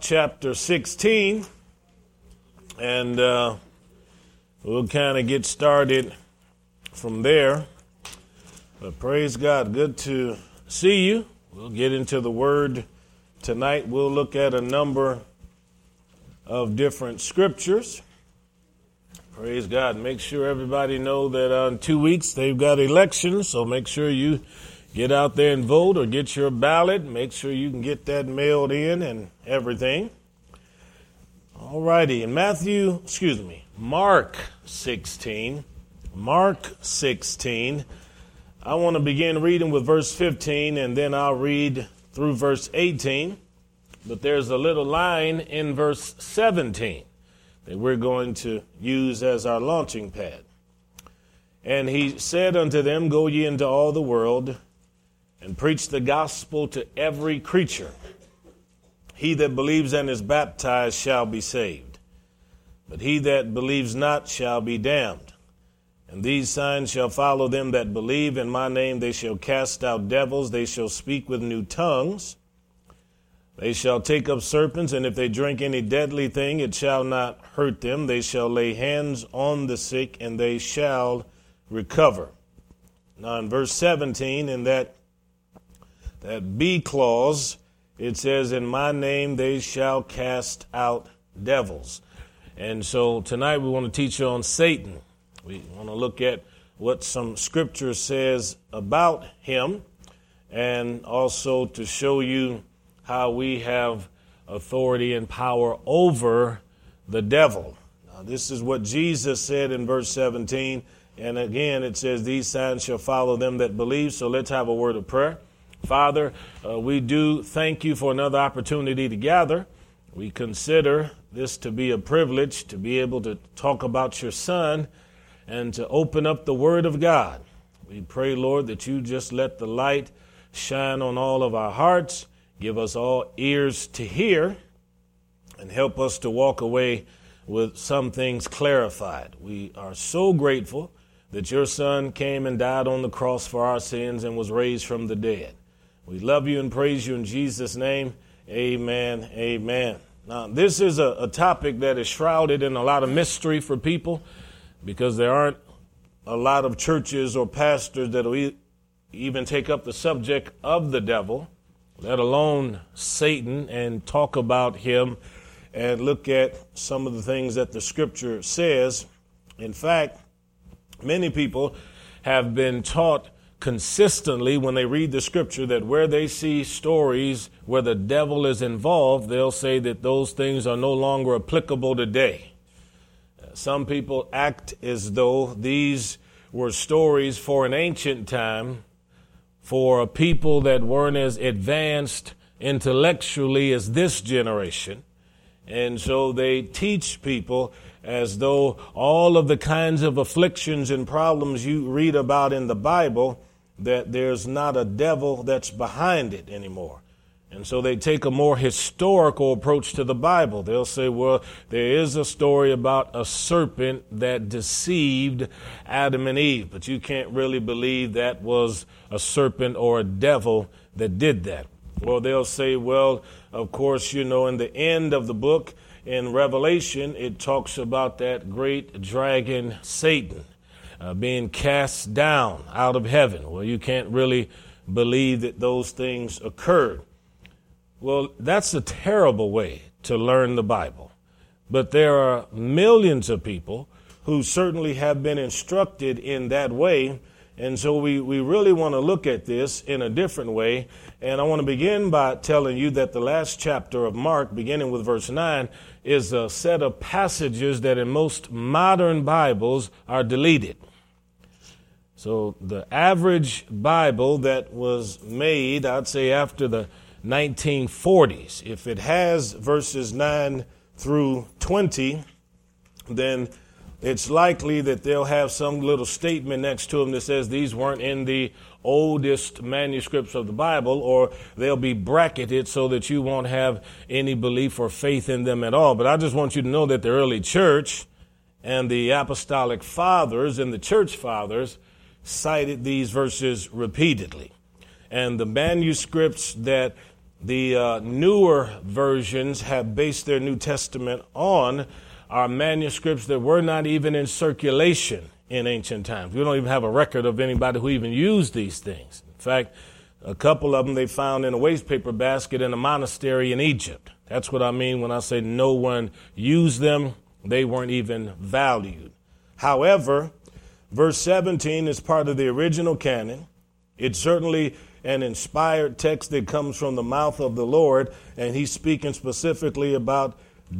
Chapter 16, and uh, we'll kind of get started from there. But praise God, good to see you. We'll get into the Word tonight. We'll look at a number of different scriptures. Praise God. Make sure everybody know that uh, in two weeks they've got elections, so make sure you get out there and vote or get your ballot. Make sure you can get that mailed in and everything. All righty. In Matthew, excuse me, Mark 16, Mark 16, I want to begin reading with verse 15 and then I'll read through verse 18. But there's a little line in verse 17 that we're going to use as our launching pad. And he said unto them, Go ye into all the world and preach the gospel to every creature. He that believes and is baptized shall be saved, but he that believes not shall be damned. And these signs shall follow them that believe. In my name they shall cast out devils, they shall speak with new tongues. They shall take up serpents, and if they drink any deadly thing, it shall not hurt them. They shall lay hands on the sick, and they shall recover. Now, in verse 17, in that that B clause, it says, In my name they shall cast out devils. And so tonight we want to teach you on Satan. We want to look at what some scripture says about him and also to show you how we have authority and power over the devil. Now, this is what Jesus said in verse 17. And again, it says, These signs shall follow them that believe. So let's have a word of prayer. Father, uh, we do thank you for another opportunity to gather. We consider this to be a privilege to be able to talk about your Son and to open up the Word of God. We pray, Lord, that you just let the light shine on all of our hearts, give us all ears to hear, and help us to walk away with some things clarified. We are so grateful that your Son came and died on the cross for our sins and was raised from the dead. We love you and praise you in Jesus' name. Amen. Amen. Now, this is a, a, topic that is shrouded in a lot of mystery for people because there aren't a lot of churches or pastors that will e- even take up the subject of the devil, let alone Satan, and talk about him and look at some of the things that the scripture says. In fact, many people have been taught consistently when they read the scripture that where they see stories where the devil is involved, they'll say that those things are no longer applicable today. Some people act as though these were stories for an ancient time for a people that weren't as advanced intellectually as this generation. And so they teach people as though all of the kinds of afflictions and problems you read about in the Bible that there's not a devil that's behind it anymore. And so they take a more historical approach to the Bible. They'll say, well, there is a story about a serpent that deceived Adam and Eve, but you can't really believe that was a serpent or a devil that did that. Well, they'll say, well, of course, you know, in the end of the book in Revelation, it talks about that great dragon, Satan uh, being cast down out of heaven. Well, you can't really believe that those things occurred. Well, that's a terrible way to learn the Bible. But there are millions of people who certainly have been instructed in that way. And so we, we really want to look at this in a different way. And I want to begin by telling you that the last chapter of Mark, beginning with verse 9, is a set of passages that in most modern Bibles are deleted. So the average Bible that was made, I'd say after the 1940s, if it has verses 9 through 20, then it's likely that they'll have some little statement next to them that says these weren't in the oldest manuscripts of the Bible, or they'll be bracketed so that you won't have any belief or faith in them at all. But I just want you to know that the early church and the apostolic fathers and the church fathers cited these verses repeatedly. And the manuscripts that the uh, newer versions have based their New Testament on are manuscripts that were not even in circulation in ancient times. We don't even have a record of anybody who even used these things. In fact, a couple of them they found in a wastepaper basket in a monastery in Egypt. That's what I mean when I say no one used them. They weren't even valued. However, verse 17 is part of the original canon. It's certainly an inspired text that comes from the mouth of the Lord, and he's speaking specifically about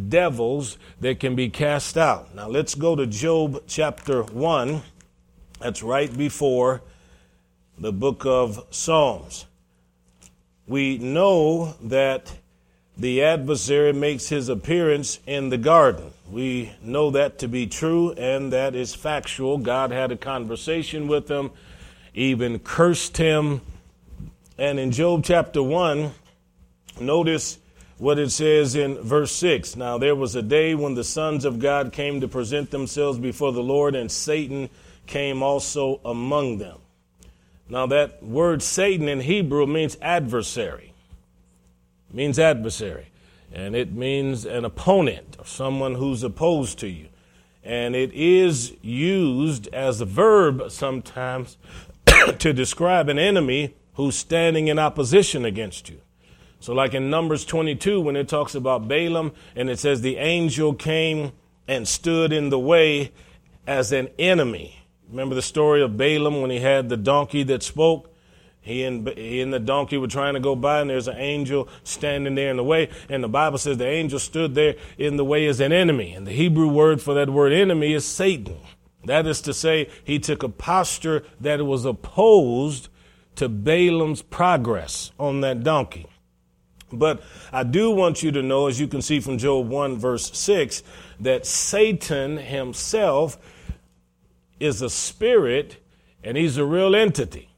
devils that can be cast out. Now let's go to Job chapter 1. That's right before the book of Psalms. We know that the adversary makes his appearance in the garden. We know that to be true, and that is factual. God had a conversation with him, even cursed him. And in Job chapter 1, notice what it says in verse 6. Now, there was a day when the sons of God came to present themselves before the Lord, and Satan came also among them. Now, that word Satan in Hebrew means adversary. Means adversary. And it means an opponent or someone who's opposed to you. And it is used as a verb sometimes to describe an enemy who's standing in opposition against you. So, like in Numbers 22, when it talks about Balaam and it says the angel came and stood in the way as an enemy. Remember the story of Balaam when he had the donkey that spoke? He and, he and the donkey were trying to go by, and there's an angel standing there in the way. And the Bible says the angel stood there in the way as an enemy. And the Hebrew word for that word enemy is Satan. That is to say, he took a posture that was opposed to Balaam's progress on that donkey. But I do want you to know, as you can see from Job 1, verse 6, that Satan himself is a spirit and he's a real entity.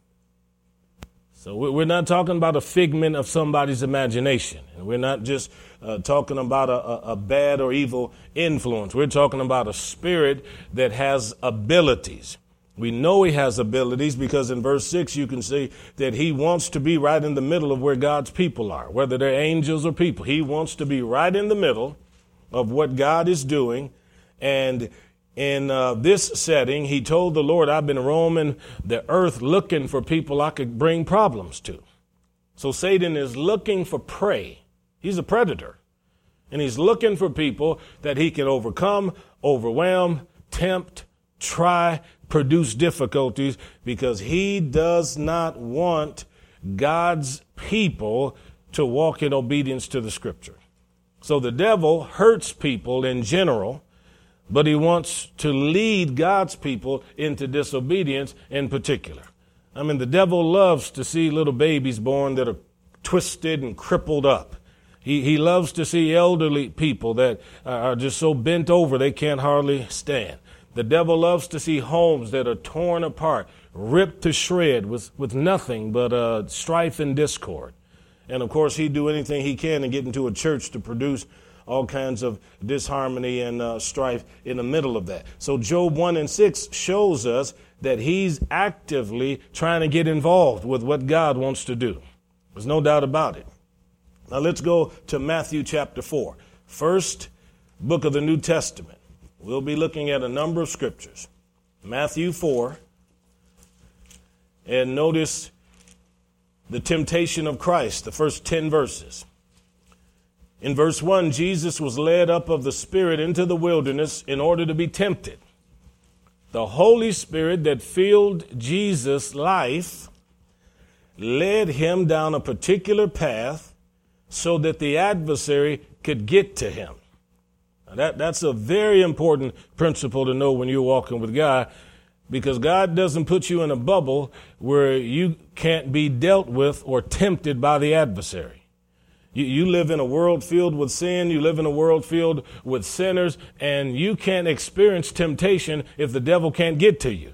So we're not talking about a figment of somebody's imagination. And we're not just uh, talking about a, a, bad or evil influence. We're talking about a spirit that has abilities. We know he has abilities because in verse 6 you can see that he wants to be right in the middle of where God's people are, whether they're angels or people. He wants to be right in the middle of what God is doing. And in uh, this setting, he told the Lord, I've been roaming the earth looking for people I could bring problems to. So Satan is looking for prey. He's a predator. And he's looking for people that he can overcome, overwhelm, tempt, try produce difficulties because he does not want God's people to walk in obedience to the scripture. So the devil hurts people in general, but he wants to lead God's people into disobedience in particular. I mean, the devil loves to see little babies born that are twisted and crippled up. He, he loves to see elderly people that are just so bent over they can't hardly stand. The devil loves to see homes that are torn apart, ripped to shred with, with nothing but uh, strife and discord. And of course, he'd do anything he can to get into a church to produce all kinds of disharmony and uh, strife in the middle of that. So, Job 1 and 6 shows us that he's actively trying to get involved with what God wants to do. There's no doubt about it. Now, let's go to Matthew chapter 4, first book of the New Testament. We'll be looking at a number of scriptures. Matthew 4. And notice the temptation of Christ, the first 10 verses. In verse 1, Jesus was led up of the Spirit into the wilderness in order to be tempted. The Holy Spirit that filled Jesus' life led him down a particular path so that the adversary could get to him. That, that's a very important principle to know when you're walking with God because God doesn't put you in a bubble where you can't be dealt with or tempted by the adversary. You, you live in a world filled with sin, you live in a world filled with sinners, and you can't experience temptation if the devil can't get to you.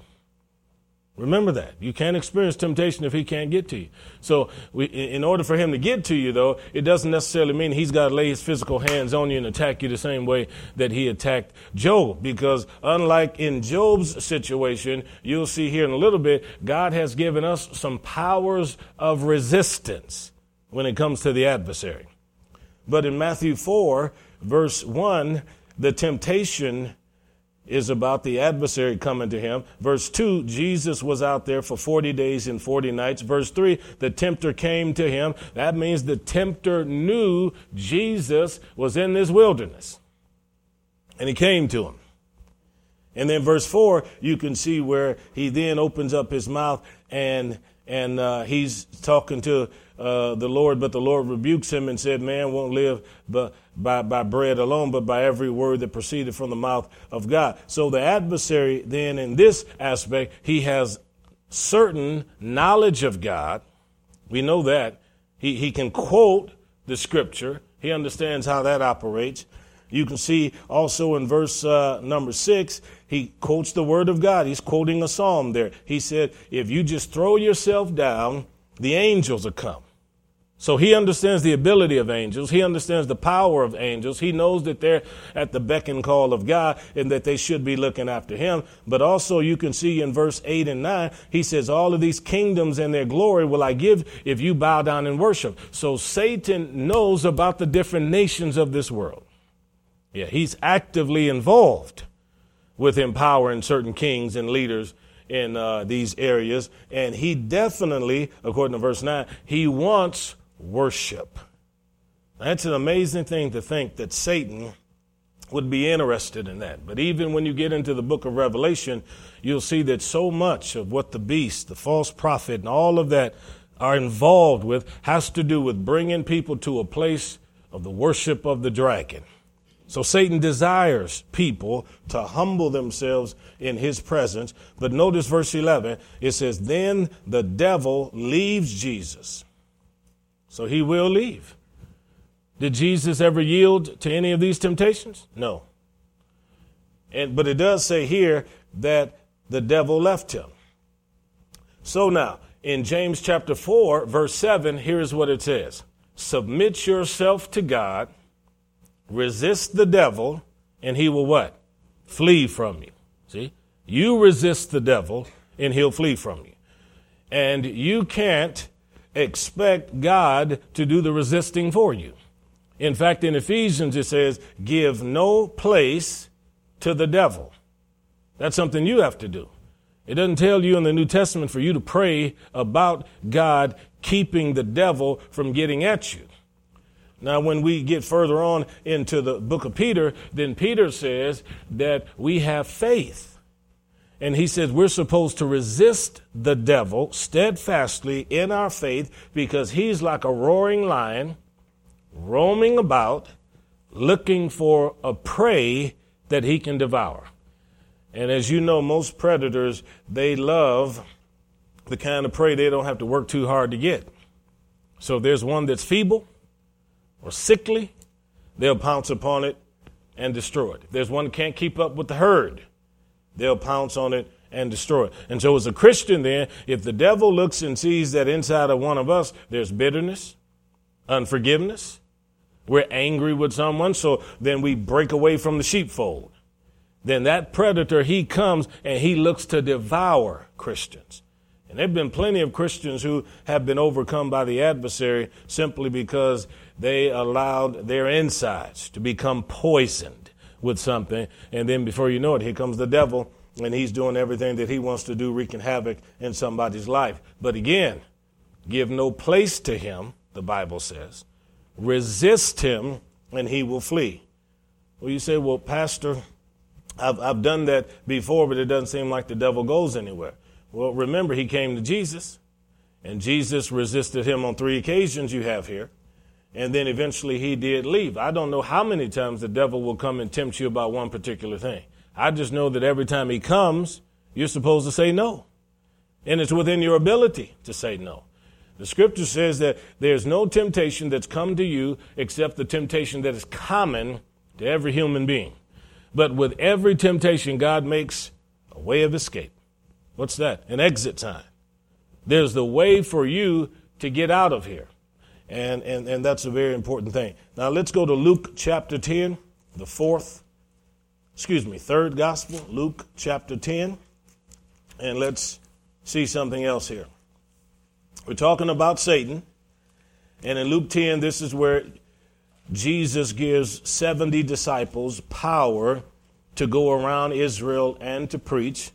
Remember that. You can't experience temptation if he can't get to you. So, we, in order for him to get to you, though, it doesn't necessarily mean he's got to lay his physical hands on you and attack you the same way that he attacked Job. Because, unlike in Job's situation, you'll see here in a little bit, God has given us some powers of resistance. when it comes to the adversary. But in Matthew 4, verse 1, the temptation is about the adversary coming to him. Verse 2, Jesus was out there for 40 days and 40 nights. Verse 3, the tempter came to him. That means the tempter knew Jesus was in this wilderness. And he came to him. And then verse 4, you can see where he then opens up his mouth and and uh, he's talking to uh, the Lord, but the Lord rebukes him and said, Man won't live by, by, by bread alone, but by every word that proceeded from the mouth of God. So the adversary, then, in this aspect, he has certain knowledge of God. We know that. He, he can quote the scripture, he understands how that operates. You can see also in verse uh, number six, he quotes the word of God. He's quoting a psalm there. He said, If you just throw yourself down, the angels will come. So he understands the ability of angels. He understands the power of angels. He knows that they're at the beck and call of God and that they should be looking after him. But also you can see in verse 8 and 9, he says, all of these kingdoms and their glory will I give if you bow down and worship. So Satan knows about the different nations of this world. Yeah, he's actively involved with empowering certain kings and leaders in uh, these areas. And he definitely, according to verse 9, he wants worship. That's an amazing thing to think that Satan would be interested in that. But even when you get into the book of Revelation, you'll see that so much of what the beast, the false prophet, and all of that are involved with has to do with bringing people to a place of the worship of the dragon. So Satan desires people to humble themselves in his presence. But notice verse 11. It says, Then the devil leaves Jesus. So he will leave. Did Jesus ever yield to any of these temptations? No. And, but it does say here that the devil left him. So now, in James chapter 4, verse 7, here's what it says Submit yourself to God resist the devil, and he will what? Flee from you. See? You resist the devil, and he'll flee from you. And you can't expect God to do the resisting for you. In fact, in Ephesians, it says, give no place to the devil. That's something you have to do. It doesn't tell you in the New Testament for you to pray about God keeping the devil from getting at you. Now, when we get further on into the book of Peter, then Peter says that we have faith. And he says we're supposed to resist the devil steadfastly in our faith because he's like a roaring lion roaming about looking for a prey that he can devour. And as you know, most predators, they love the kind of prey they don't have to work too hard to get. So there's one that's feeble, or sickly, they'll pounce upon it and destroy it. If there's one that can't keep up with the herd, they'll pounce on it and destroy it. And so, as a Christian, then, if the devil looks and sees that inside of one of us there's bitterness, unforgiveness, we're angry with someone, so then we break away from the sheepfold. Then that predator, he comes and he looks to devour Christians. And there have been plenty of Christians who have been overcome by the adversary simply because they allowed their insides to become poisoned with something. And then before you know it, here comes the devil, and he's doing everything that he wants to do, wreaking havoc in somebody's life. But again, give no place to him, the Bible says. Resist him, and he will flee. Well, you say, well, Pastor, I've, I've done that before, but it doesn't seem like the devil goes anywhere. Well, remember, he came to Jesus, and Jesus resisted him on three occasions you have here and then eventually he did leave. I don't know how many times the devil will come and tempt you about one particular thing. I just know that every time he comes, you're supposed to say no. And it's within your ability to say no. The scripture says that there's no temptation that's come to you except the temptation that is common to every human being. But with every temptation, God makes a way of escape. What's that? An exit sign. There's the way for you to get out of here. And, and, and that's a very important thing. Now let's go to Luke chapter 10, the fourth, excuse me, third gospel, Luke chapter 10. And let's see something else here. We're talking about Satan. And in Luke 10, this is where Jesus gives 70 disciples power to go around Israel and to preach.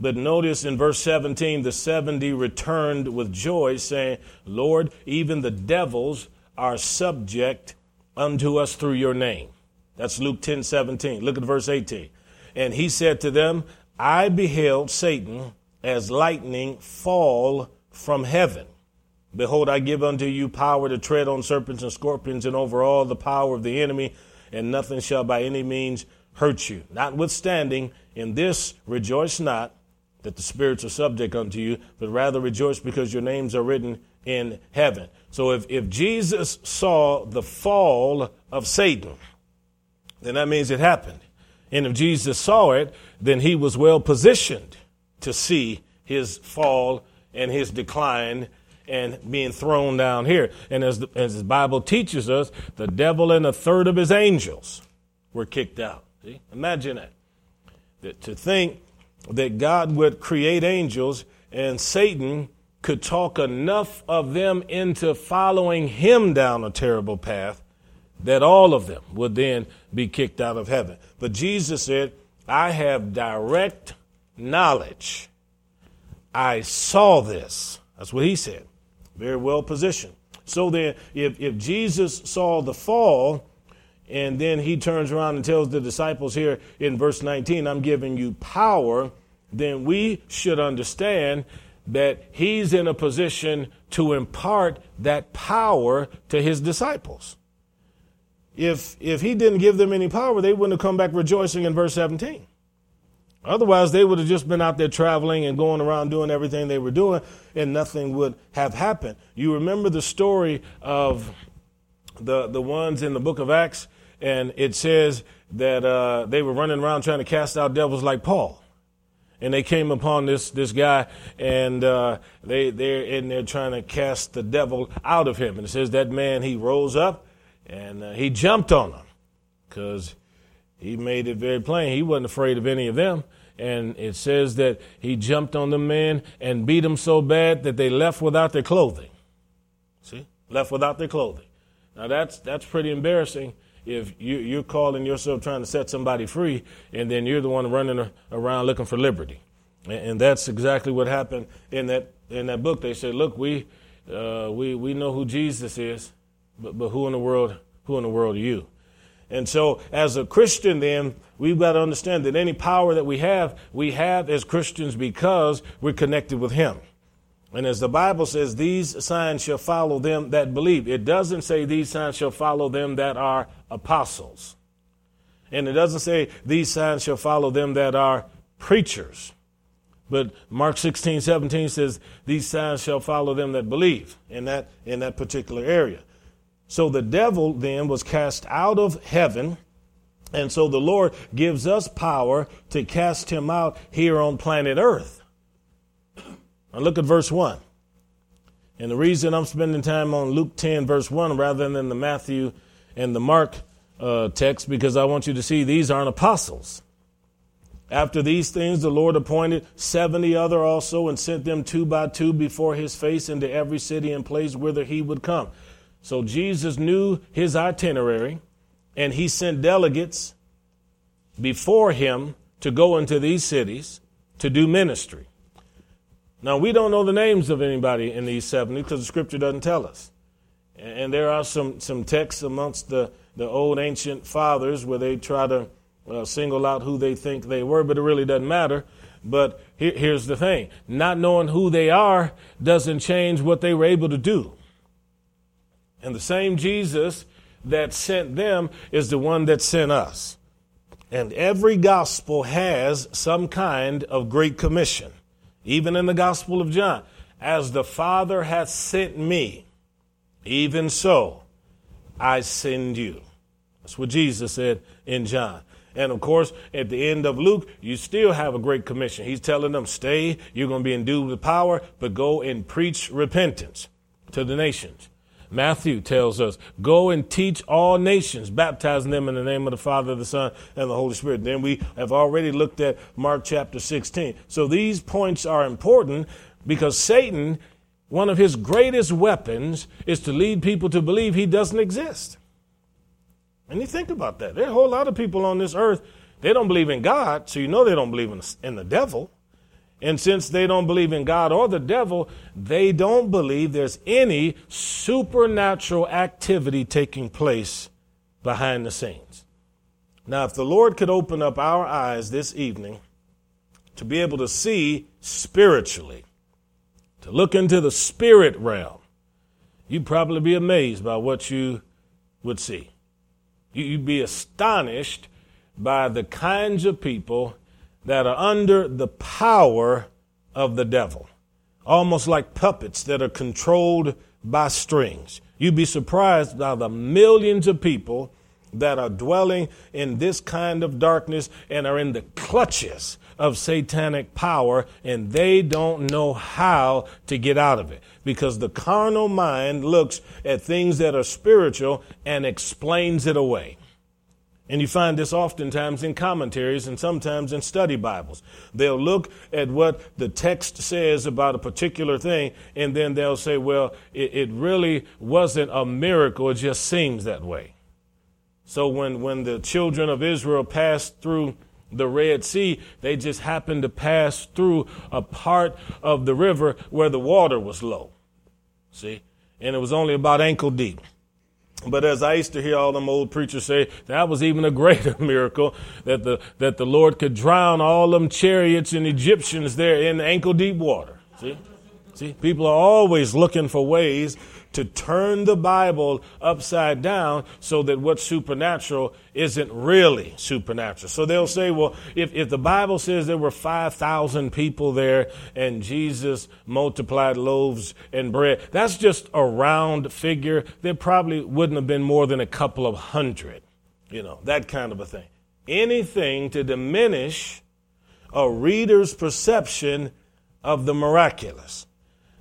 But notice in verse 17, the 70 returned with joy, saying, Lord, even the devils are subject unto us through your name. That's Luke 10 17. Look at verse 18. And he said to them, I beheld Satan as lightning fall from heaven. Behold, I give unto you power to tread on serpents and scorpions and over all the power of the enemy, and nothing shall by any means hurt you. Notwithstanding, in this rejoice not that the spirits are subject unto you, but rather rejoice because your names are written in heaven. So if, if Jesus saw the fall of Satan, then that means it happened. And if Jesus saw it, then he was well positioned to see his fall and his decline and being thrown down here. And as the, as the Bible teaches us, the devil and a third of his angels were kicked out. See? Imagine that. that. To think that God would create angels and Satan could talk enough of them into following him down a terrible path that all of them would then be kicked out of heaven. But Jesus said, I have direct knowledge. I saw this. That's what he said. Very well positioned. So then, if, if Jesus saw the fall, and then he turns around and tells the disciples here in verse 19, I'm giving you power, then we should understand that he's in a position to impart that power to his disciples. If, if he didn't give them any power, they wouldn't have come back rejoicing in verse 17. Otherwise, they would have just been out there traveling and going around doing everything they were doing, and nothing would have happened. You remember the story of the, the ones in the book of Acts, and it says that uh, they were running around trying to cast out devils like Paul and they came upon this this guy, and uh, they they're in there trying to cast the devil out of him. And it says that man he rose up and uh, he jumped on them because he made it very plain he wasn't afraid of any of them. And it says that he jumped on the men and beat them so bad that they left without their clothing. See, left without their clothing. Now that's that's pretty embarrassing if you, are calling yourself trying to set somebody free and then you're the one running around looking for liberty. And, that's exactly what happened in that, in that book. They said, look, we, uh, we, we know who Jesus is, but, but who in the world, who in the world are you? And so, as a Christian, then, we've got to understand that any power that we have, we have as Christians because we're connected with Him. And as the Bible says, these signs shall follow them that believe. It doesn't say these signs shall follow them that are apostles. And it doesn't say these signs shall follow them that are preachers. But Mark 16, 17 says these signs shall follow them that believe in that, in that particular area. So the devil then was cast out of heaven. And so the Lord gives us power to cast him out here on planet earth. Now look at verse 1. And the reason I'm spending time on Luke 10, verse 1, rather than the Matthew and the Mark uh, text, because I want you to see these aren't apostles. After these things, the Lord appointed 70 other also and sent them two by two before his face into every city and place whither he would come. So Jesus knew his itinerary, and he sent delegates before him to go into these cities to do ministry. Now, we don't know the names of anybody in these 70 because the scripture doesn't tell us. And there are some, some texts amongst the, the old ancient fathers where they try to uh, single out who they think they were, but it really doesn't matter. But here, here's the thing not knowing who they are doesn't change what they were able to do. And the same Jesus that sent them is the one that sent us. And every gospel has some kind of great commission even in the Gospel of John, as the Father hath sent me, even so I send you. That's what Jesus said in John. And of course, at the end of Luke, you still have a great commission. He's telling them, stay, you're going to be endued with power, but go and preach repentance to the nations. Matthew tells us, go and teach all nations, baptizing them in the name of the Father, the Son, and the Holy Spirit. Then we have already looked at Mark chapter 16. So these points are important because Satan one of his greatest weapons is to lead people to believe he doesn't exist. And you think about that. There are a whole lot of people on this earth, they don't believe in God, so you know they don't believe in, in the devil. And since they don't believe in God or the devil, they don't believe there's any supernatural activity taking place behind the scenes. Now, if the Lord could open up our eyes this evening to be able to see spiritually, to look into the spirit realm, you'd probably be amazed by what you would see. You'd be astonished by the kinds of people that are under the power of the devil, almost like puppets that are controlled by strings. You'd be surprised by the millions of people that are dwelling in this kind of darkness and are in the clutches of satanic power, and they don't know how to get out of it because the carnal mind looks at things that are spiritual and explains it away. And you find this oftentimes in commentaries and sometimes in study Bibles. They'll look at what the text says about a particular thing, and then they'll say, well, it, it really wasn't a miracle, it just seems that way. So when, when the children of Israel passed through the Red Sea, they just happened to pass through a part of the river where the water was low. See? And it was only about ankle deep. But as I used to hear all them old preachers say, that was even a greater miracle that the, that the Lord could drown all them chariots and Egyptians there in ankle deep water. See? See, people are always looking for ways to turn the Bible upside down so that what's supernatural isn't really supernatural. So they'll say, well, if, if the Bible says there were 5,000 people there and Jesus multiplied loaves and bread, that's just a round figure. There probably wouldn't have been more than a couple of hundred, you know, that kind of a thing. Anything to diminish a reader's perception of the miraculous.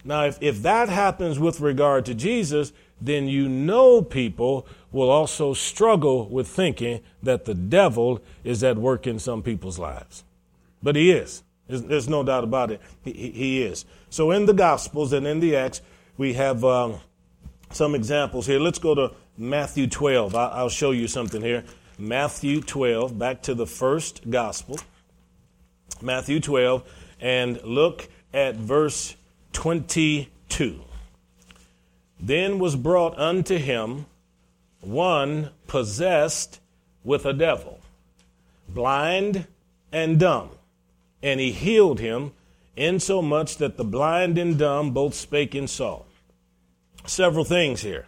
Now, if, if that happens with regard to Jesus, then you know people will also struggle with thinking that the devil is at work in some people's lives. But he is. There's, there's no doubt about it. He, he, is. So in the Gospels and in the Acts, we have um, some examples here. Let's go to Matthew 12. I, I'll show you something here. Matthew 12, back to the first Gospel. Matthew 12, and look at verse 22. Then was brought unto him one possessed with a devil, blind and dumb, and he healed him, insomuch that the blind and dumb both spake and saw. Several things here.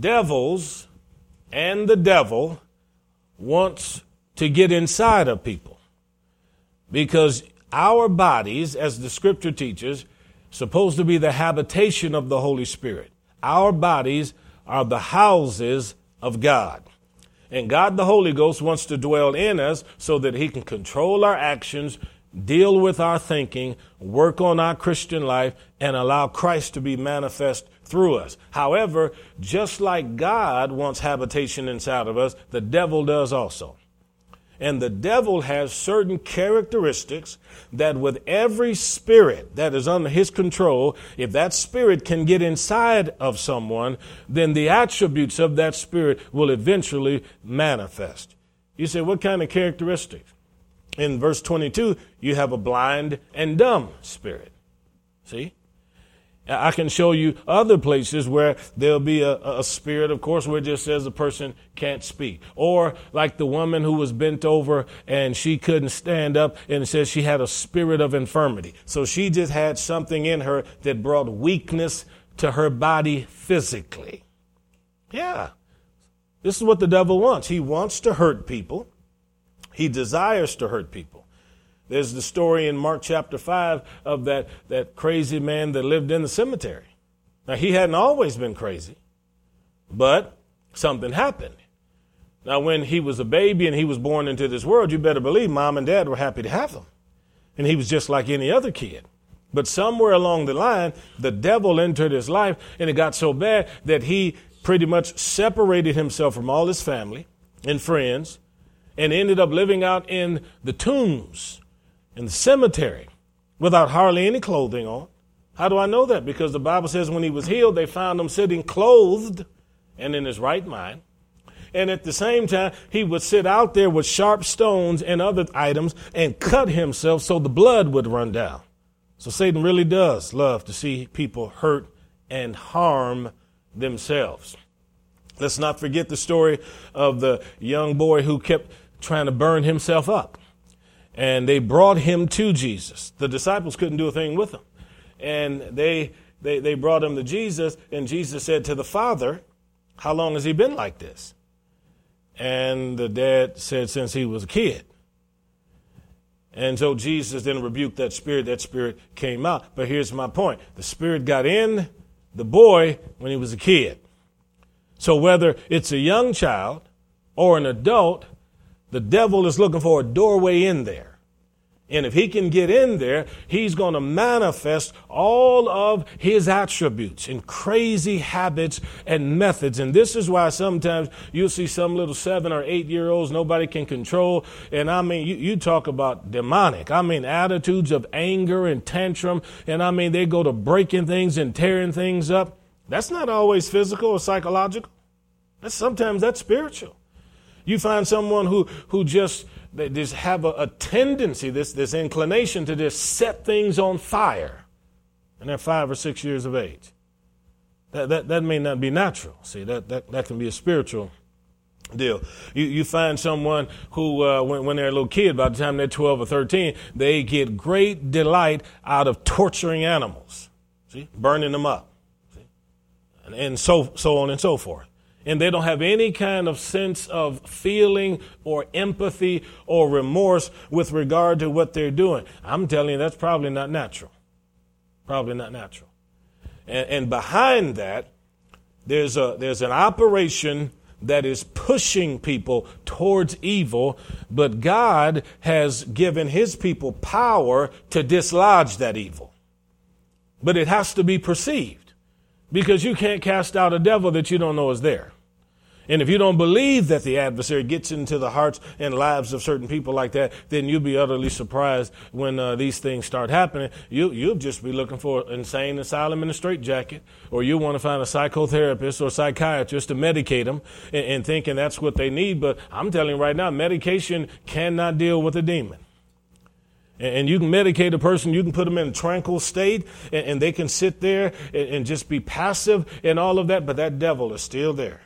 Devils and the devil wants to get inside of people because our bodies, as the scripture teaches, supposed to be the habitation of the Holy Spirit. Our bodies are the houses of God. And God the Holy Ghost wants to dwell in us so that He can control our actions, deal with our thinking, work on our Christian life, and allow Christ to be manifest through us. However, just like God wants habitation inside of us, the devil does also. And the devil has certain characteristics that with every spirit that is under his control, if that spirit can get inside of someone, then the attributes of that spirit will eventually manifest. You say, what kind of characteristics? In verse 22, you have a blind and dumb spirit. See? I can show you other places where there'll be a, a, spirit, of course, where it just says a person can't speak. Or like the woman who was bent over and she couldn't stand up and it says she had a spirit of infirmity. So she just had something in her that brought weakness to her body physically. Yeah. This is what the devil wants. He wants to hurt people. He desires to hurt people. There's the story in Mark chapter 5 of that, that crazy man that lived in the cemetery. Now, he hadn't always been crazy, but something happened. Now, when he was a baby and he was born into this world, you better believe mom and dad were happy to have him. And he was just like any other kid. But somewhere along the line, the devil entered his life, and it got so bad that he pretty much separated himself from all his family and friends and ended up living out in the tombs in the cemetery without hardly any clothing on, How do I know that? Because the Bible says when he was healed, they found him sitting clothed and in his right mind. And at the same time, he would sit out there with sharp stones and other items and cut himself so the blood would run down. So Satan really does love to see people hurt and harm themselves. Let's not forget the story of the young boy who kept trying to burn himself up. And they brought him to Jesus. The disciples couldn't do a thing with him. And they, they, they brought him to Jesus, and Jesus said to the father, How long has he been like this? And the dad said, Since he was a kid. And so Jesus then rebuked that spirit. That spirit came out. But here's my point the spirit got in the boy when he was a kid. So whether it's a young child or an adult, the devil is looking for a doorway in there. And if he can get in there, he's going to manifest all of his attributes and crazy habits and methods. And this is why sometimes you'll see some little seven or eight year olds nobody can control. And I mean, you, you talk about demonic. I mean, attitudes of anger and tantrum. And I mean, they go to breaking things and tearing things up. That's not always physical or psychological. That's sometimes that's spiritual. You find someone who, who just they just have a, a, tendency, this, this inclination to just set things on fire. And they're five or six years of age. That, that, that may not be natural. See, that, that, that can be a spiritual deal. You, you find someone who, uh, when, when they're a little kid, by the time they're 12 or 13, they get great delight out of torturing animals, see, burning them up, see? And, and so, so on and so forth and they don't have any kind of sense of feeling or empathy or remorse with regard to what they're doing. I'm telling you, that's probably not natural. Probably not natural. And, and behind that, there's, a, there's an operation that is pushing people towards evil, but God has given his people power to dislodge that evil. But it has to be perceived because you can't cast out a devil that you don't know is there. And if you don't believe that the adversary gets into the hearts and lives of certain people like that, then you'll be utterly surprised when uh, these things start happening. You, you'll just be looking for insane asylum in a straitjacket, or you want to find a psychotherapist or psychiatrist to medicate them and, and thinking that's what they need. But I'm telling you right now, medication cannot deal with a demon. And you can medicate a person, you can put them in a tranquil state, and, they can sit there and just be passive and all of that, but that devil is still there.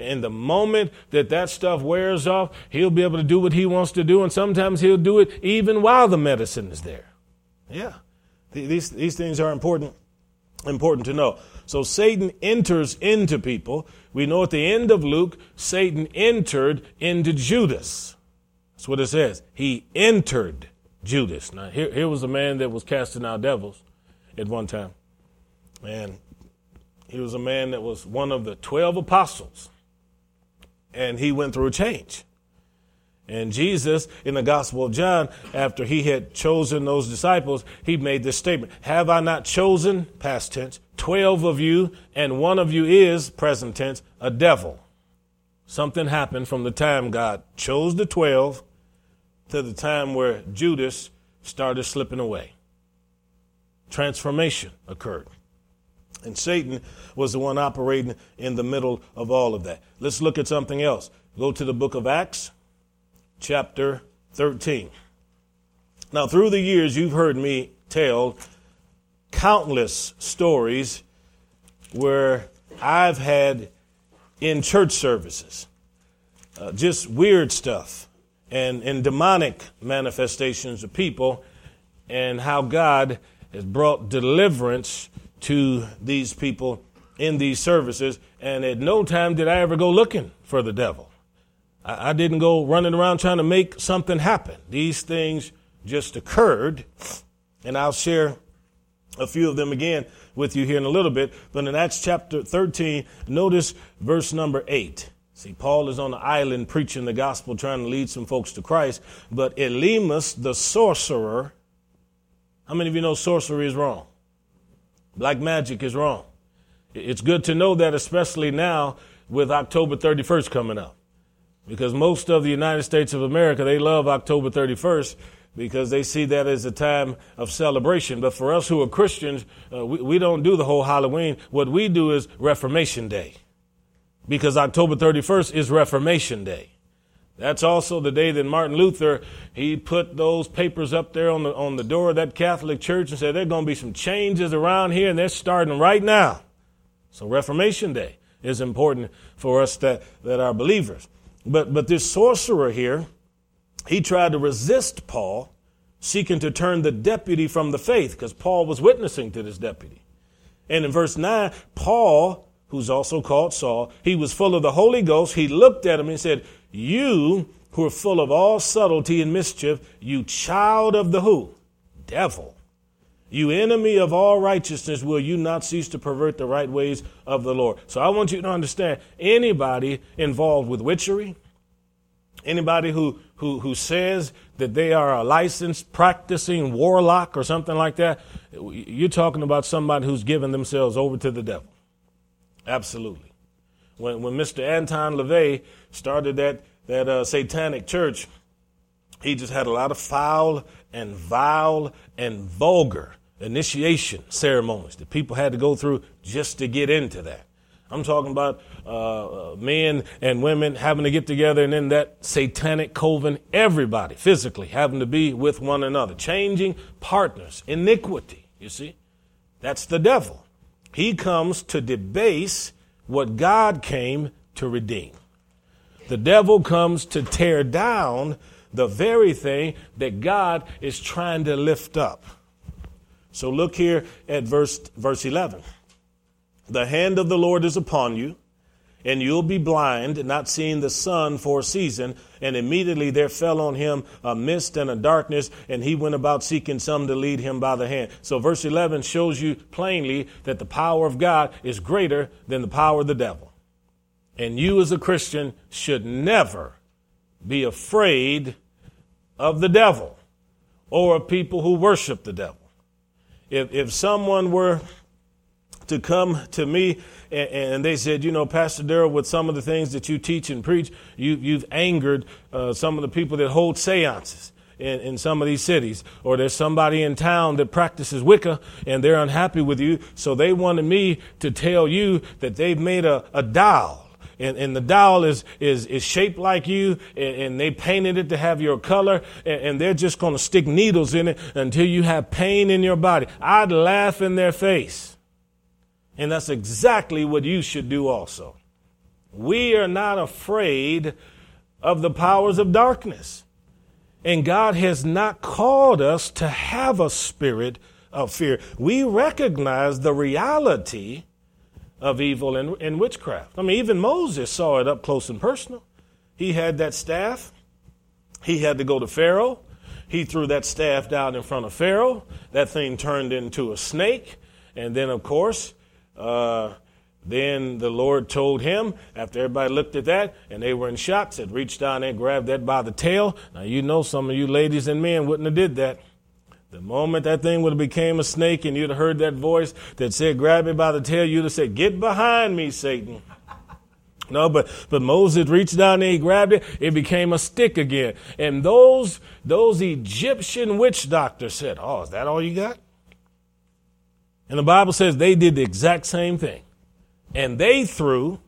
And the moment that that stuff wears off, he'll be able to do what he wants to do. And sometimes he'll do it even while the medicine is there. Yeah. These, these things are important, important to know. So Satan enters into people. We know at the end of Luke, Satan entered into Judas. That's what it says. He entered Judas. Now, here, here was a man that was casting out devils at one time. And he was a man that was one of the 12 apostles and he went through a change. And Jesus, in the Gospel of John, after he had chosen those disciples, he made this statement Have I not chosen, past tense, 12 of you, and one of you is, present tense, a devil? Something happened from the time God chose the 12 to the time where Judas started slipping away. Transformation occurred. And Satan was the one operating in the middle of all of that. Let's look at something else. Go to the book of Acts, chapter 13. Now, through the years, you've heard me tell countless stories where I've had in church services uh, just weird stuff and, and demonic manifestations of people and how God has brought deliverance to these people in these services, and at no time did I ever go looking for the devil. I, I didn't go running around trying to make something happen. These things just occurred, and I'll share a few of them again with you here in a little bit. But in Acts chapter 13, notice verse number 8. See, Paul is on the island preaching the gospel, trying to lead some folks to Christ. But Elymas, the sorcerer, how many of you know sorcery is wrong? Black magic is wrong. It's good to know that, especially now with October 31st coming up. Because most of the United States of America, they love October 31st because they see that as a time of celebration. But for us who are Christians, uh, we, we don't do the whole Halloween. What we do is Reformation Day because October 31st is Reformation Day. That's also the day that Martin Luther he put those papers up there on the on the door of that Catholic church and said there're going to be some changes around here and they're starting right now. So Reformation Day is important for us that, that are believers. But but this sorcerer here, he tried to resist Paul, seeking to turn the deputy from the faith, because Paul was witnessing to this deputy. And in verse 9, Paul, who's also called Saul, he was full of the Holy Ghost. He looked at him and said, you who are full of all subtlety and mischief, you child of the who? Devil. You enemy of all righteousness, will you not cease to pervert the right ways of the Lord? So I want you to understand anybody involved with witchery, anybody who, who, who says that they are a licensed practicing warlock or something like that, you're talking about somebody who's given themselves over to the devil. Absolutely when, when Mr. Anton LaVey started that, that uh, satanic church, he just had a lot of foul and vile and vulgar initiation ceremonies that people had to go through just to get into that. I'm talking about uh, uh, men and women having to get together and in that satanic coven, everybody physically having to be with one another, changing partners, iniquity, you see? That's the devil. He comes to debase what God came to redeem. The devil comes to tear down the very thing that God is trying to lift up. So look here at verse, verse 11. The hand of the Lord is upon you, and you'll be blind, not seeing the sun for a season. And immediately there fell on him a mist and a darkness, and he went about seeking some to lead him by the hand. So verse 11 shows you plainly that the power of God is greater than the power of the devil. And you as a Christian should never be afraid of the devil or of people who worship the devil. If, if someone were to come to me and, and they said, you know, Pastor Darrell, with some of the things that you teach and preach, you, you've angered uh, some of the people that hold seances. In, in, some of these cities, or there's somebody in town that practices Wicca and they're unhappy with you, so they wanted me to tell you that they've made a, a doll. And, and the doll is, is, is shaped like you, and, and they painted it to have your color, and, and they're just going to stick needles in it until you have pain in your body. I'd laugh in their face. And that's exactly what you should do also. We are not afraid of the powers of darkness. And God has not called us to have a spirit of fear. We recognize the reality of evil and, and witchcraft. I mean, even Moses saw it up close and personal. He had that staff, he had to go to Pharaoh. He threw that staff down in front of Pharaoh. That thing turned into a snake. And then, of course, uh, then the Lord told him, after everybody looked at that and they were in shock, said, reach down and grab that by the tail. Now you know some of you ladies and men wouldn't have did that. The moment that thing would have became a snake and you'd have heard that voice that said, grab it by the tail, you'd have said, get behind me, Satan. No, but, but Moses reached down there, he grabbed it, it became a stick again. And those, those Egyptian witch doctors said, oh, is that all you got? And the Bible says they did the exact same thing. And they threw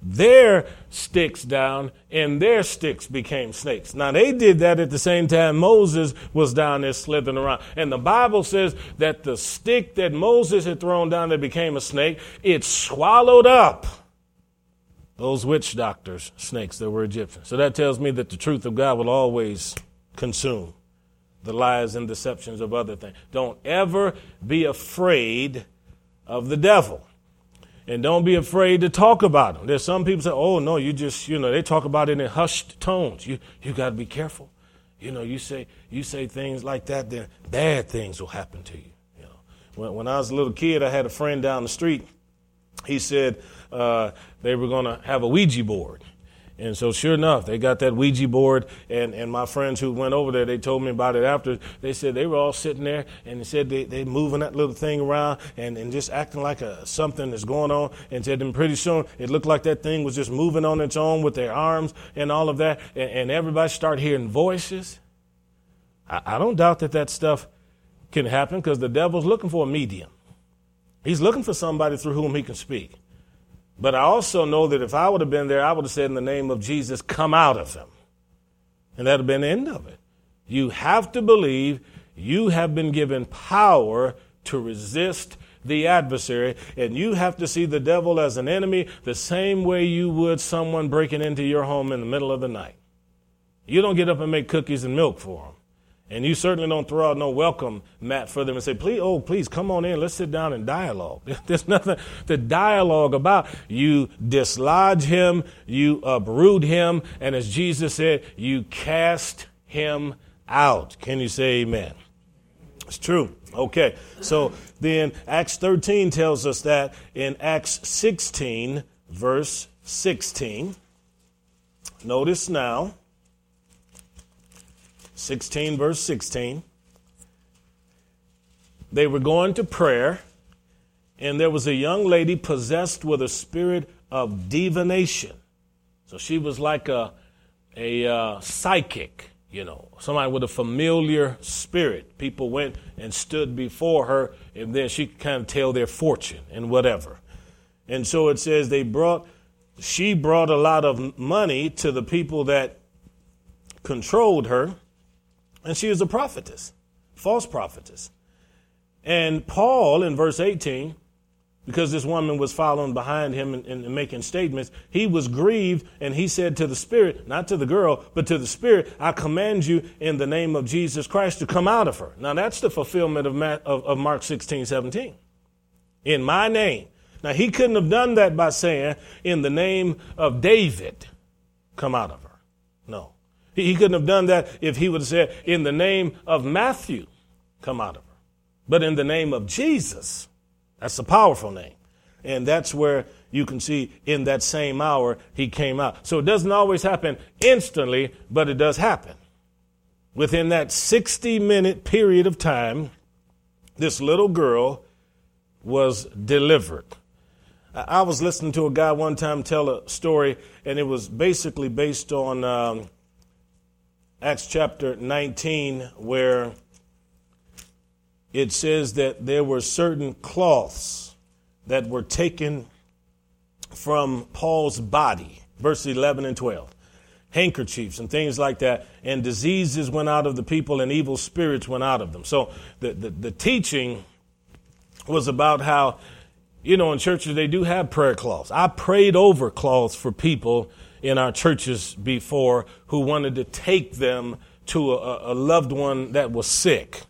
their sticks down and their sticks became snakes. Now they did that at the same time Moses was down there slithering around. And the Bible says that the stick that Moses had thrown down that became a snake, it swallowed up those witch doctors, snakes that were Egyptian. So that tells me that the truth of God will always consume the lies and deceptions of other things. Don't ever be afraid of the devil. And don't be afraid to talk about him. There's some people say, oh, no, you just, you know, they talk about it in hushed tones. You, you got to be careful. You know, you say, you say things like that, then bad things will happen to you. you know. when, when I was a little kid, I had a friend down the street. He said uh, they were going to have a Ouija board. And so, sure enough, they got that Ouija board, and, and my friends who went over there, they told me about it after. They said they were all sitting there, and they said they they moving that little thing around and, and just acting like a, something is going on. And said, and pretty soon it looked like that thing was just moving on its own with their arms and all of that. And, and everybody started hearing voices. I, I don't doubt that that stuff can happen because the devil's looking for a medium. He's looking for somebody through whom he can speak. But I also know that if I would have been there, I would have said, in the name of Jesus, come out of him. And that would have been the end of it. You have to believe you have been given power to resist the adversary, and you have to see the devil as an enemy the same way you would someone breaking into your home in the middle of the night. You don't get up and make cookies and milk for them. And you certainly don't throw out no welcome mat for them and say, please, oh, please come on in. Let's sit down and dialogue. There's nothing to dialogue about. You dislodge him, you uproot him, and as Jesus said, you cast him out. Can you say amen? It's true. Okay. So then Acts 13 tells us that in Acts 16, verse 16. Notice now 16, verse 16. They were going to prayer, and there was a young lady possessed with a spirit of divination. So she was like a, a uh, psychic, you know, somebody with a familiar spirit. People went and stood before her, and then she could kind of tell their fortune and whatever. And so it says they brought, she brought a lot of money to the people that controlled her and she was a prophetess, false prophetess. And Paul, in verse 18, because this woman was following behind him and, and, making statements, he was grieved and he said to the Spirit, not to the girl, but to the Spirit, I command you in the name of Jesus Christ to come out of her. Now that's the fulfillment of, of, of Mark 16, 17. In my name. Now he couldn't have done that by saying, in the name of David, come out of her. No. He couldn't have done that if he would have said, in the name of Matthew, come out of her. But in the name of Jesus, that's a powerful name. And that's where you can see in that same hour he came out. So it doesn't always happen instantly, but it does happen. Within that 60 minute period of time, this little girl was delivered. I was listening to a guy one time tell a story, and it was basically based on um, Acts chapter 19, where it says that there were certain cloths that were taken from Paul's body, verse 11 and 12. Handkerchiefs and things like that, and diseases went out of the people, and evil spirits went out of them. So the, the, the teaching was about how, you know, in churches they do have prayer cloths. I prayed over cloths for people in our churches before who wanted to take them to a, a loved one that was sick.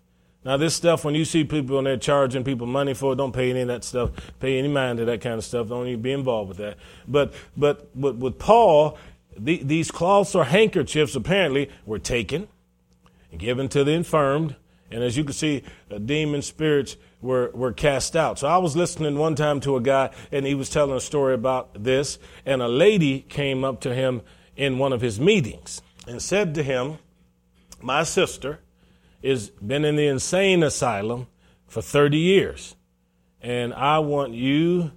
Now, this stuff, when you see people and they're charging people money for it, don't pay any of that stuff. Pay any mind to that kind of stuff. Don't even be involved with that. But, but, but with Paul, the, these cloths or handkerchiefs apparently were taken and given to the infirmed. And as you can see, uh, demon spirits were, were cast out. So I was listening one time to a guy, and he was telling a story about this, and a lady came up to him in one of his meetings and said to him, My sister has been in the insane asylum for 30 years, and I want you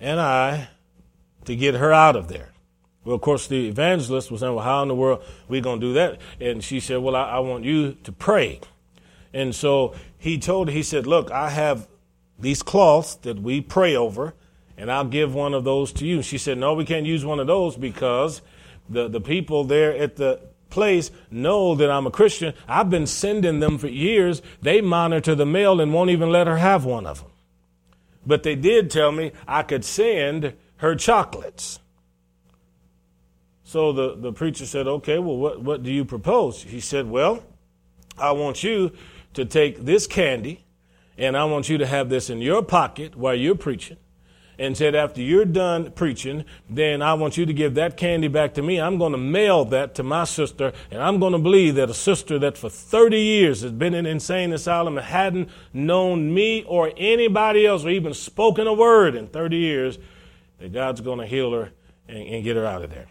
and I to get her out of there. Well, of course, the evangelist was saying, Well, how in the world are we going to do that? And she said, Well, I, I want you to pray. And so he told he said, Look, I have these cloths that we pray over, and I'll give one of those to you. She said, No, we can't use one of those because the, the people there at the place know that I'm a Christian. I've been sending them for years. They monitor the mail and won't even let her have one of them. But they did tell me I could send her chocolates. So the, the preacher said, Okay, well, what, what do you propose? He said, Well, I want you to take this candy and I want you to have this in your pocket while you're preaching. And said, after you're done preaching, then I want you to give that candy back to me. I'm going to mail that to my sister, and I'm going to believe that a sister that for 30 years has been in insane asylum and hadn't known me or anybody else or even spoken a word in 30 years, that God's going to heal her and, and get her out of there.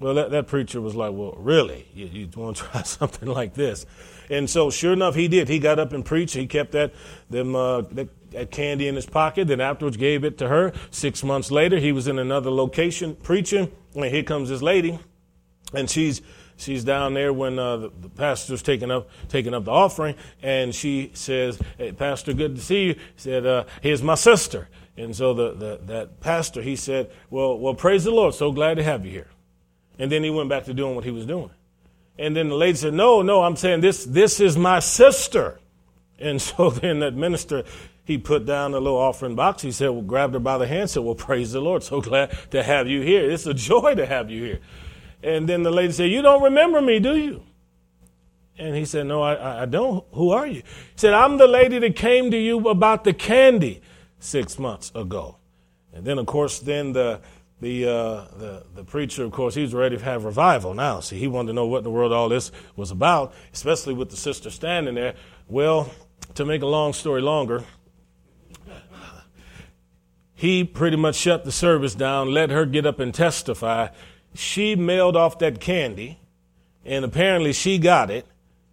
Well, that, that preacher was like, Well, really? You, you want to try something like this? And so, sure enough, he did. He got up and preached. He kept that, them, uh, that, that candy in his pocket, then afterwards gave it to her. Six months later, he was in another location preaching, and here comes this lady, and she's she's down there when uh, the, the, pastor's taking up taking up the offering, and she says, "Hey, Pastor, good to see you." He said, uh, "Here's my sister." And so the, the that pastor he said, "Well, well, praise the Lord. So glad to have you here." And then he went back to doing what he was doing. And then the lady said, "No, no, I'm saying this. This is my sister." And so then that minister he put down a little offering box. He said, well, grabbed her by the hand, said, well, praise the Lord. So glad to have you here. It's a joy to have you here. And then the lady said, you don't remember me, do you? And he said, no, I, I don't. Who are you? He said, I'm the lady that came to you about the candy six months ago. And then, of course, then the, the, uh, the, the preacher, of course, he's ready to have revival now. See, he wanted to know what in the world all this was about, especially with the sister standing there. Well, to make a long story longer, he pretty much shut the service down, let her get up and testify. She mailed off that candy, and apparently she got it.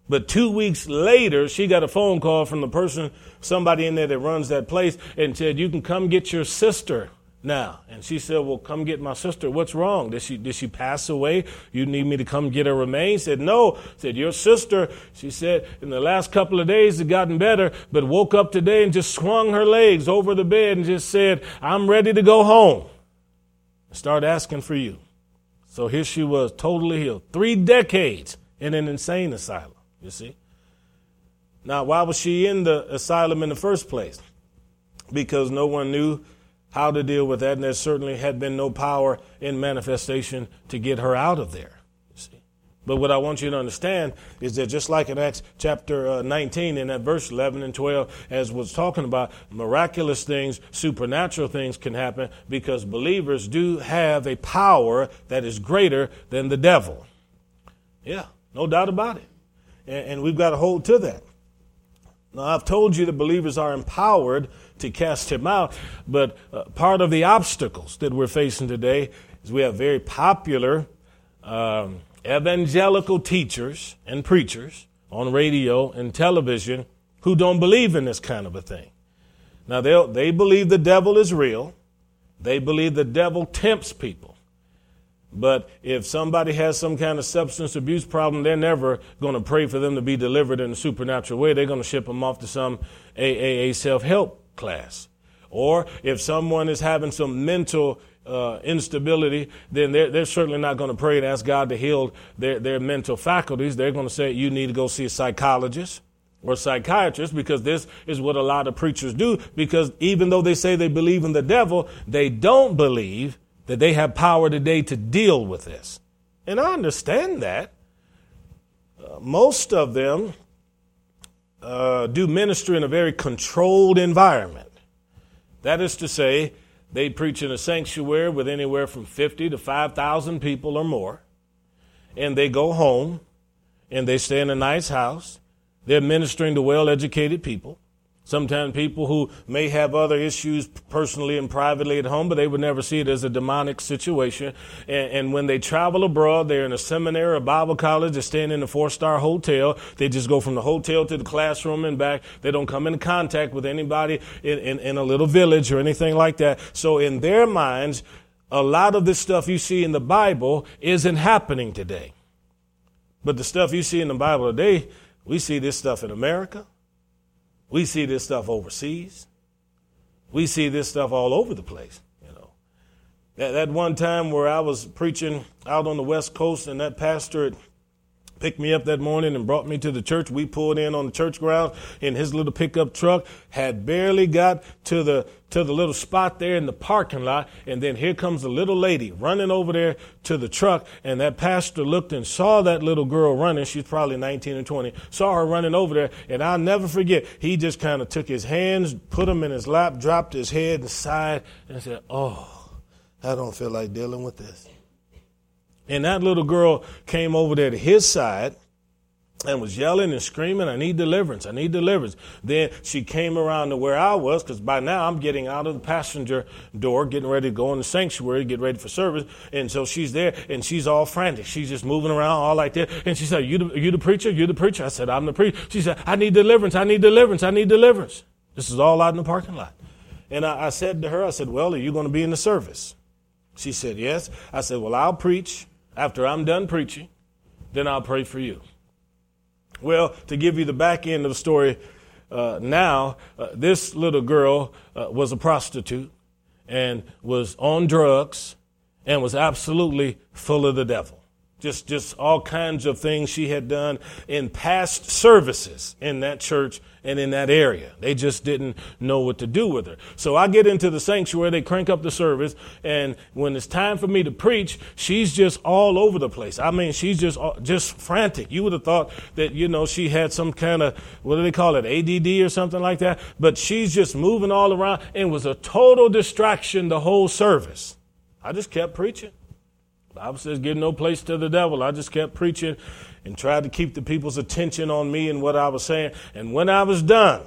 But two weeks later, she got a phone call from the person, somebody in there that runs that place, and said, You can come get your sister now. And she said, Well, come get my sister. What's wrong? Did she, did she pass away? You need me to come get her remains? Said, No. Said, Your sister, she said, in the last couple of days it gotten better, but woke up today and just swung her legs over the bed and just said, I'm ready to go home. Start asking for you. So here she was, totally healed. Three decades in an insane asylum, you see. Now, why was she in the asylum in the first place? Because no one knew how to deal with that, and there certainly had been no power in manifestation to get her out of there. See? But what I want you to understand is that just like in Acts chapter uh, 19, in that verse 11 and 12, as was talking about, miraculous things, supernatural things can happen because believers do have a power that is greater than the devil. Yeah, no doubt about it. And, and we've got to hold to that. Now, I've told you that believers are empowered to cast him out. But uh, part of the obstacles that we're facing today is we have very popular um, evangelical teachers and preachers on radio and television who don't believe in this kind of a thing. Now, they believe the devil is real. They believe the devil tempts people. But if somebody has some kind of substance abuse problem, they're never going to pray for them to be delivered in a supernatural way. They're going to ship them off to some AAA self help class. Or if someone is having some mental uh, instability, then they're, they're certainly not going to pray and ask God to heal their, their mental faculties. They're going to say, you need to go see a psychologist or psychiatrist because this is what a lot of preachers do. Because even though they say they believe in the devil, they don't believe that they have power today to deal with this. And I understand that. Uh, most of them uh, do ministry in a very controlled environment. That is to say, they preach in a sanctuary with anywhere from 50 to 5,000 people or more. And they go home and they stay in a nice house. They're ministering to well educated people. Sometimes people who may have other issues personally and privately at home, but they would never see it as a demonic situation. And, and when they travel abroad, they're in a seminary or Bible college, they're staying in a four star hotel. They just go from the hotel to the classroom and back. They don't come into contact with anybody in, in, in a little village or anything like that. So in their minds, a lot of this stuff you see in the Bible isn't happening today. But the stuff you see in the Bible today, we see this stuff in America. We see this stuff overseas. We see this stuff all over the place. You know, that, that one time where I was preaching out on the West Coast, and that pastor picked me up that morning and brought me to the church. We pulled in on the church ground in his little pickup truck, had barely got to the to the little spot there in the parking lot, and then here comes a little lady running over there to the truck, and that pastor looked and saw that little girl running. She's probably 19 or 20. Saw her running over there, and I'll never forget. He just kind of took his hands, put them in his lap, dropped his head and sighed, and said, "Oh, I don't feel like dealing with this." And that little girl came over there to his side and was yelling and screaming, I need deliverance, I need deliverance. Then she came around to where I was, because by now I'm getting out of the passenger door, getting ready to go in the sanctuary, get ready for service. And so she's there, and she's all frantic. She's just moving around all like that. And she said, you the, you the preacher? You the preacher? I said, I'm the preacher. She said, I need deliverance, I need deliverance, I need deliverance. This is all out in the parking lot. And I, I said to her, I said, well, are you going to be in the service? She said, yes. I said, well, I'll preach after I'm done preaching, then I'll pray for you. Well, to give you the back end of the story uh, now, uh, this little girl uh, was a prostitute and was on drugs and was absolutely full of the devil just just all kinds of things she had done in past services in that church and in that area. They just didn't know what to do with her. So I get into the sanctuary, they crank up the service, and when it's time for me to preach, she's just all over the place. I mean, she's just uh, just frantic. You would have thought that you know she had some kind of what do they call it, ADD or something like that, but she's just moving all around and was a total distraction the whole service. I just kept preaching. Bible says, give no place to the devil. I just kept preaching and tried to keep the people's attention on me and what I was saying. And when I was done,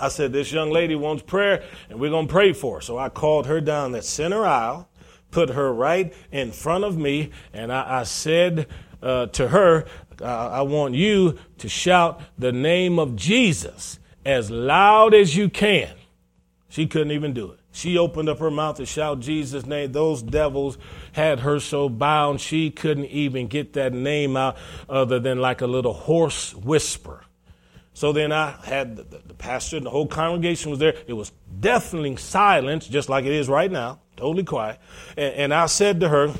I said, This young lady wants prayer, and we're going to pray for her. So I called her down that center aisle, put her right in front of me, and I, I said uh, to her, I want you to shout the name of Jesus as loud as you can. She couldn't even do it. She opened up her mouth to shout Jesus' name. Those devils had her so bound she couldn't even get that name out other than like a little hoarse whisper. So then I had the, the, pastor and the whole congregation was there. It was deafening silence, just like it is right now, totally quiet. And, and I said to her,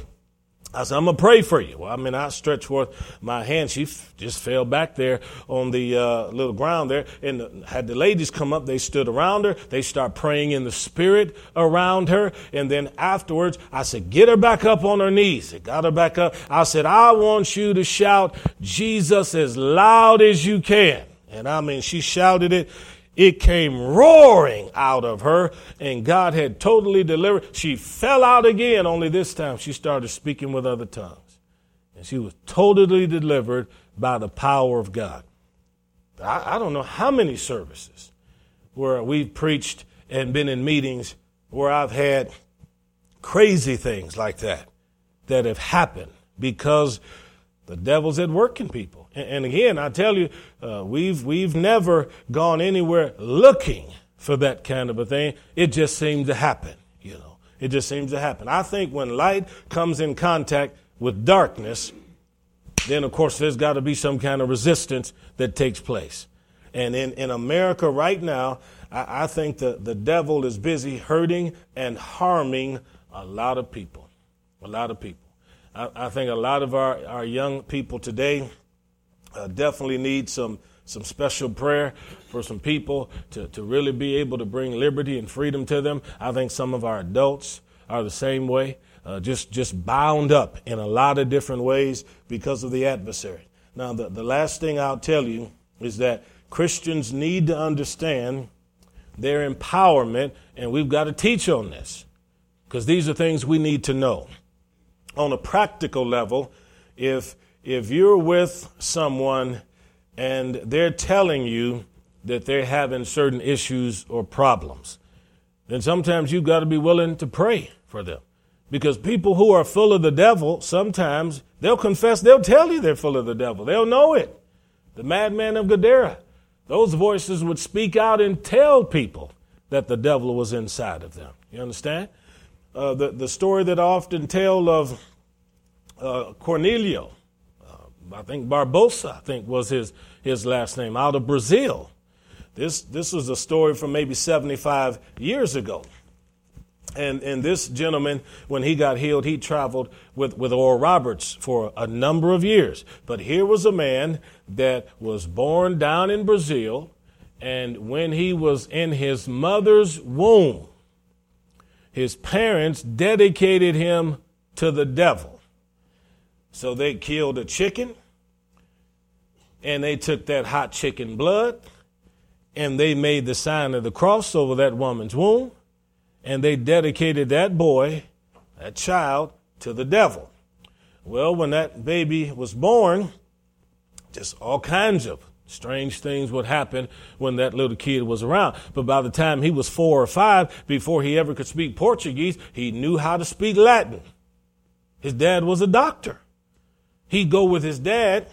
I said, I'm going to pray for you. Well, I mean, I stretched forth my hand. She f- just fell back there on the uh, little ground there. And had the ladies come up, they stood around her. They start praying in the spirit around her. And then afterwards, I said, get her back up on her knees. It got her back up. I said, I want you to shout Jesus as loud as you can. And I mean, she shouted it it came roaring out of her, and God had totally delivered. She fell out again, only this time she started speaking with other tongues. And she was totally delivered by the power of God. I, I don't know how many services where we've preached and been in meetings where I've had crazy things like that that have happened because the devil's at work in people. And again, I tell you, uh, we've, we've never gone anywhere looking for that kind of a thing. It just seems to happen, you know. It just seems to happen. I think when light comes in contact with darkness, then of course there's got to be some kind of resistance that takes place. And in, in America right now, I, I think the, the devil is busy hurting and harming a lot of people. A lot of people. I, I think a lot of our, our young people today, uh, definitely need some some special prayer for some people to, to really be able to bring liberty and freedom to them. I think some of our adults are the same way, uh, just just bound up in a lot of different ways because of the adversary. Now, the, the last thing I'll tell you is that Christians need to understand their empowerment, and we've got to teach on this because these are things we need to know. On a practical level, if if you're with someone and they're telling you that they're having certain issues or problems, then sometimes you've got to be willing to pray for them. Because people who are full of the devil, sometimes they'll confess, they'll tell you they're full of the devil. They'll know it. The madman of Gadara, those voices would speak out and tell people that the devil was inside of them. You understand? Uh, the, the story that I often tell of uh, Cornelio, I think Barbosa, I think was his, his last name, out of Brazil. This, this was a story from maybe 75 years ago. And, and this gentleman, when he got healed, he traveled with, with Oral Roberts for a number of years. But here was a man that was born down in Brazil, and when he was in his mother's womb, his parents dedicated him to the devil. So they killed a chicken and they took that hot chicken blood and they made the sign of the cross over that woman's womb and they dedicated that boy, that child, to the devil. Well, when that baby was born, just all kinds of strange things would happen when that little kid was around. But by the time he was four or five, before he ever could speak Portuguese, he knew how to speak Latin. His dad was a doctor. He'd go with his dad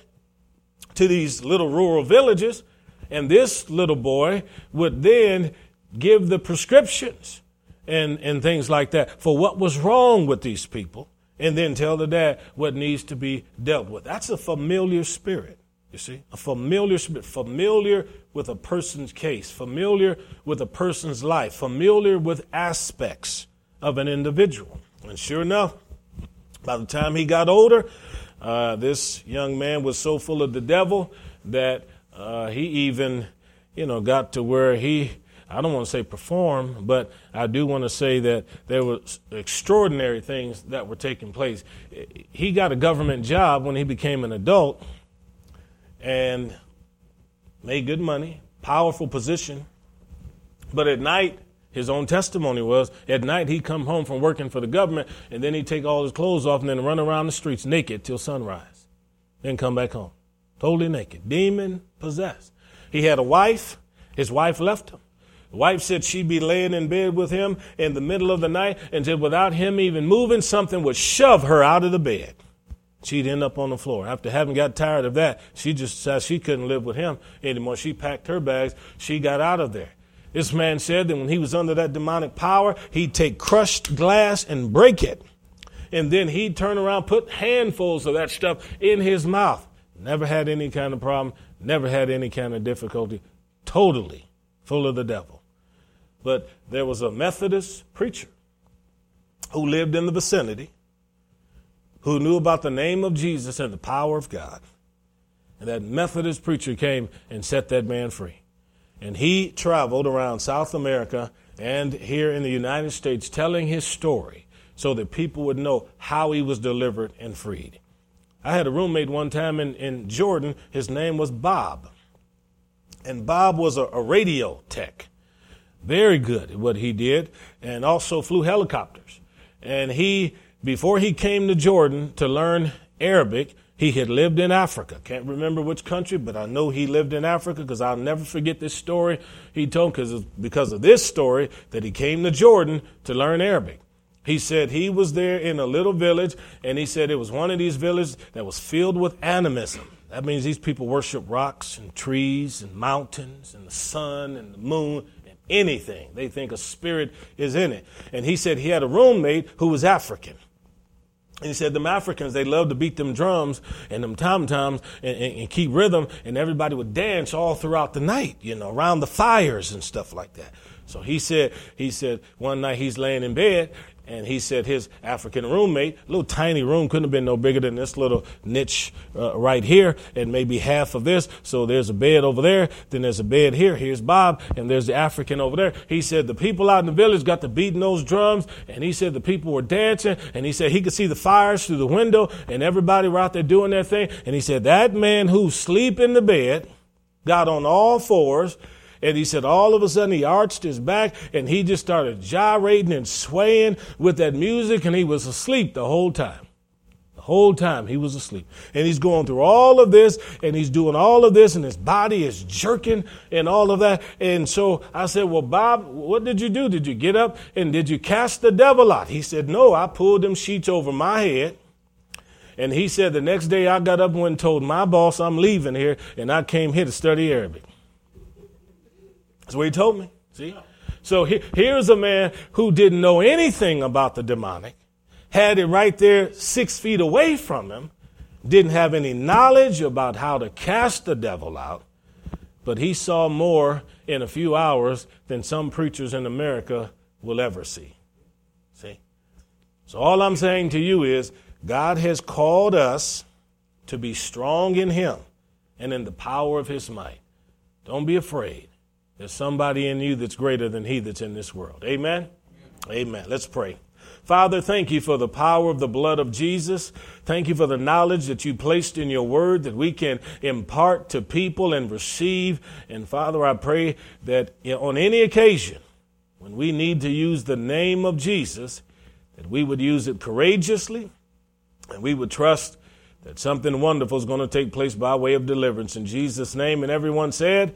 to these little rural villages, and this little boy would then give the prescriptions and, and things like that for what was wrong with these people. and then tell the dad what needs to be dealt with. That's a familiar spirit, you see? A familiar spirit, familiar with a person's case, familiar with a person's life, familiar with aspects of an individual. And sure enough, by the time he got older, uh, this young man was so full of the devil that uh, he even, you know, got to where he I don't want to say perform, but I do want to say that there were extraordinary things that were taking place. He got a government job when he became an adult and made good money, powerful position. But at night, his own testimony was at night he'd come home from working for the government and then he'd take all his clothes off and then run around the streets naked till sunrise. Then come back home. Totally naked. Demon possessed. He had a wife. His wife left him. The wife said she'd be laying in bed with him in the middle of the night and said without him even moving, something would shove her out of the bed. She'd end up on the floor. After having got tired of that, she just said she couldn't live with him anymore. She packed her bags. She got out of there. This man said that when he was under that demonic power, he'd take crushed glass and break it. And then he'd turn around, put handfuls of that stuff in his mouth. Never had any kind of problem, never had any kind of difficulty. Totally full of the devil. But there was a Methodist preacher who lived in the vicinity who knew about the name of Jesus and the power of God. And that Methodist preacher came and set that man free. And he traveled around South America and here in the United States telling his story so that people would know how he was delivered and freed. I had a roommate one time in, in Jordan. His name was Bob. And Bob was a, a radio tech. Very good at what he did, and also flew helicopters. And he, before he came to Jordan to learn Arabic, he had lived in Africa. Can't remember which country, but I know he lived in Africa because I'll never forget this story he told because because of this story that he came to Jordan to learn Arabic. He said he was there in a little village, and he said it was one of these villages that was filled with animism. That means these people worship rocks and trees and mountains and the sun and the moon and anything. They think a spirit is in it. And he said he had a roommate who was African. And he said them Africans, they love to beat them drums and them tom toms and, and, and, keep rhythm, and everybody would dance all throughout the night, you know, around the fires and stuff like that. So he said, he said one night he's laying in bed and he said his African roommate, little tiny room, couldn't have been no bigger than this little niche uh, right here, and maybe half of this. So there's a bed over there, then there's a bed here. Here's Bob, and there's the African over there. He said the people out in the village got to beating those drums, and he said the people were dancing, and he said he could see the fires through the window, and everybody were out there doing their thing. And he said that man who sleep in the bed got on all fours and he said, all of a sudden, he arched his back and he just started gyrating and swaying with that music, and he was asleep the whole time. The whole time he was asleep. And he's going through all of this, and he's doing all of this, and his body is jerking and all of that. And so I said, Well, Bob, what did you do? Did you get up and did you cast the devil out? He said, No, I pulled them sheets over my head. And he said, The next day I got up and told my boss I'm leaving here, and I came here to study Arabic. That's what he told me. See? So he, here's a man who didn't know anything about the demonic, had it right there six feet away from him, didn't have any knowledge about how to cast the devil out, but he saw more in a few hours than some preachers in America will ever see. See? So all I'm saying to you is God has called us to be strong in him and in the power of his might. Don't be afraid. There's somebody in you that's greater than he that's in this world. Amen? Amen. Let's pray. Father, thank you for the power of the blood of Jesus. Thank you for the knowledge that you placed in your word that we can impart to people and receive. And Father, I pray that on any occasion when we need to use the name of Jesus, that we would use it courageously and we would trust that something wonderful is going to take place by way of deliverance. In Jesus' name, and everyone said,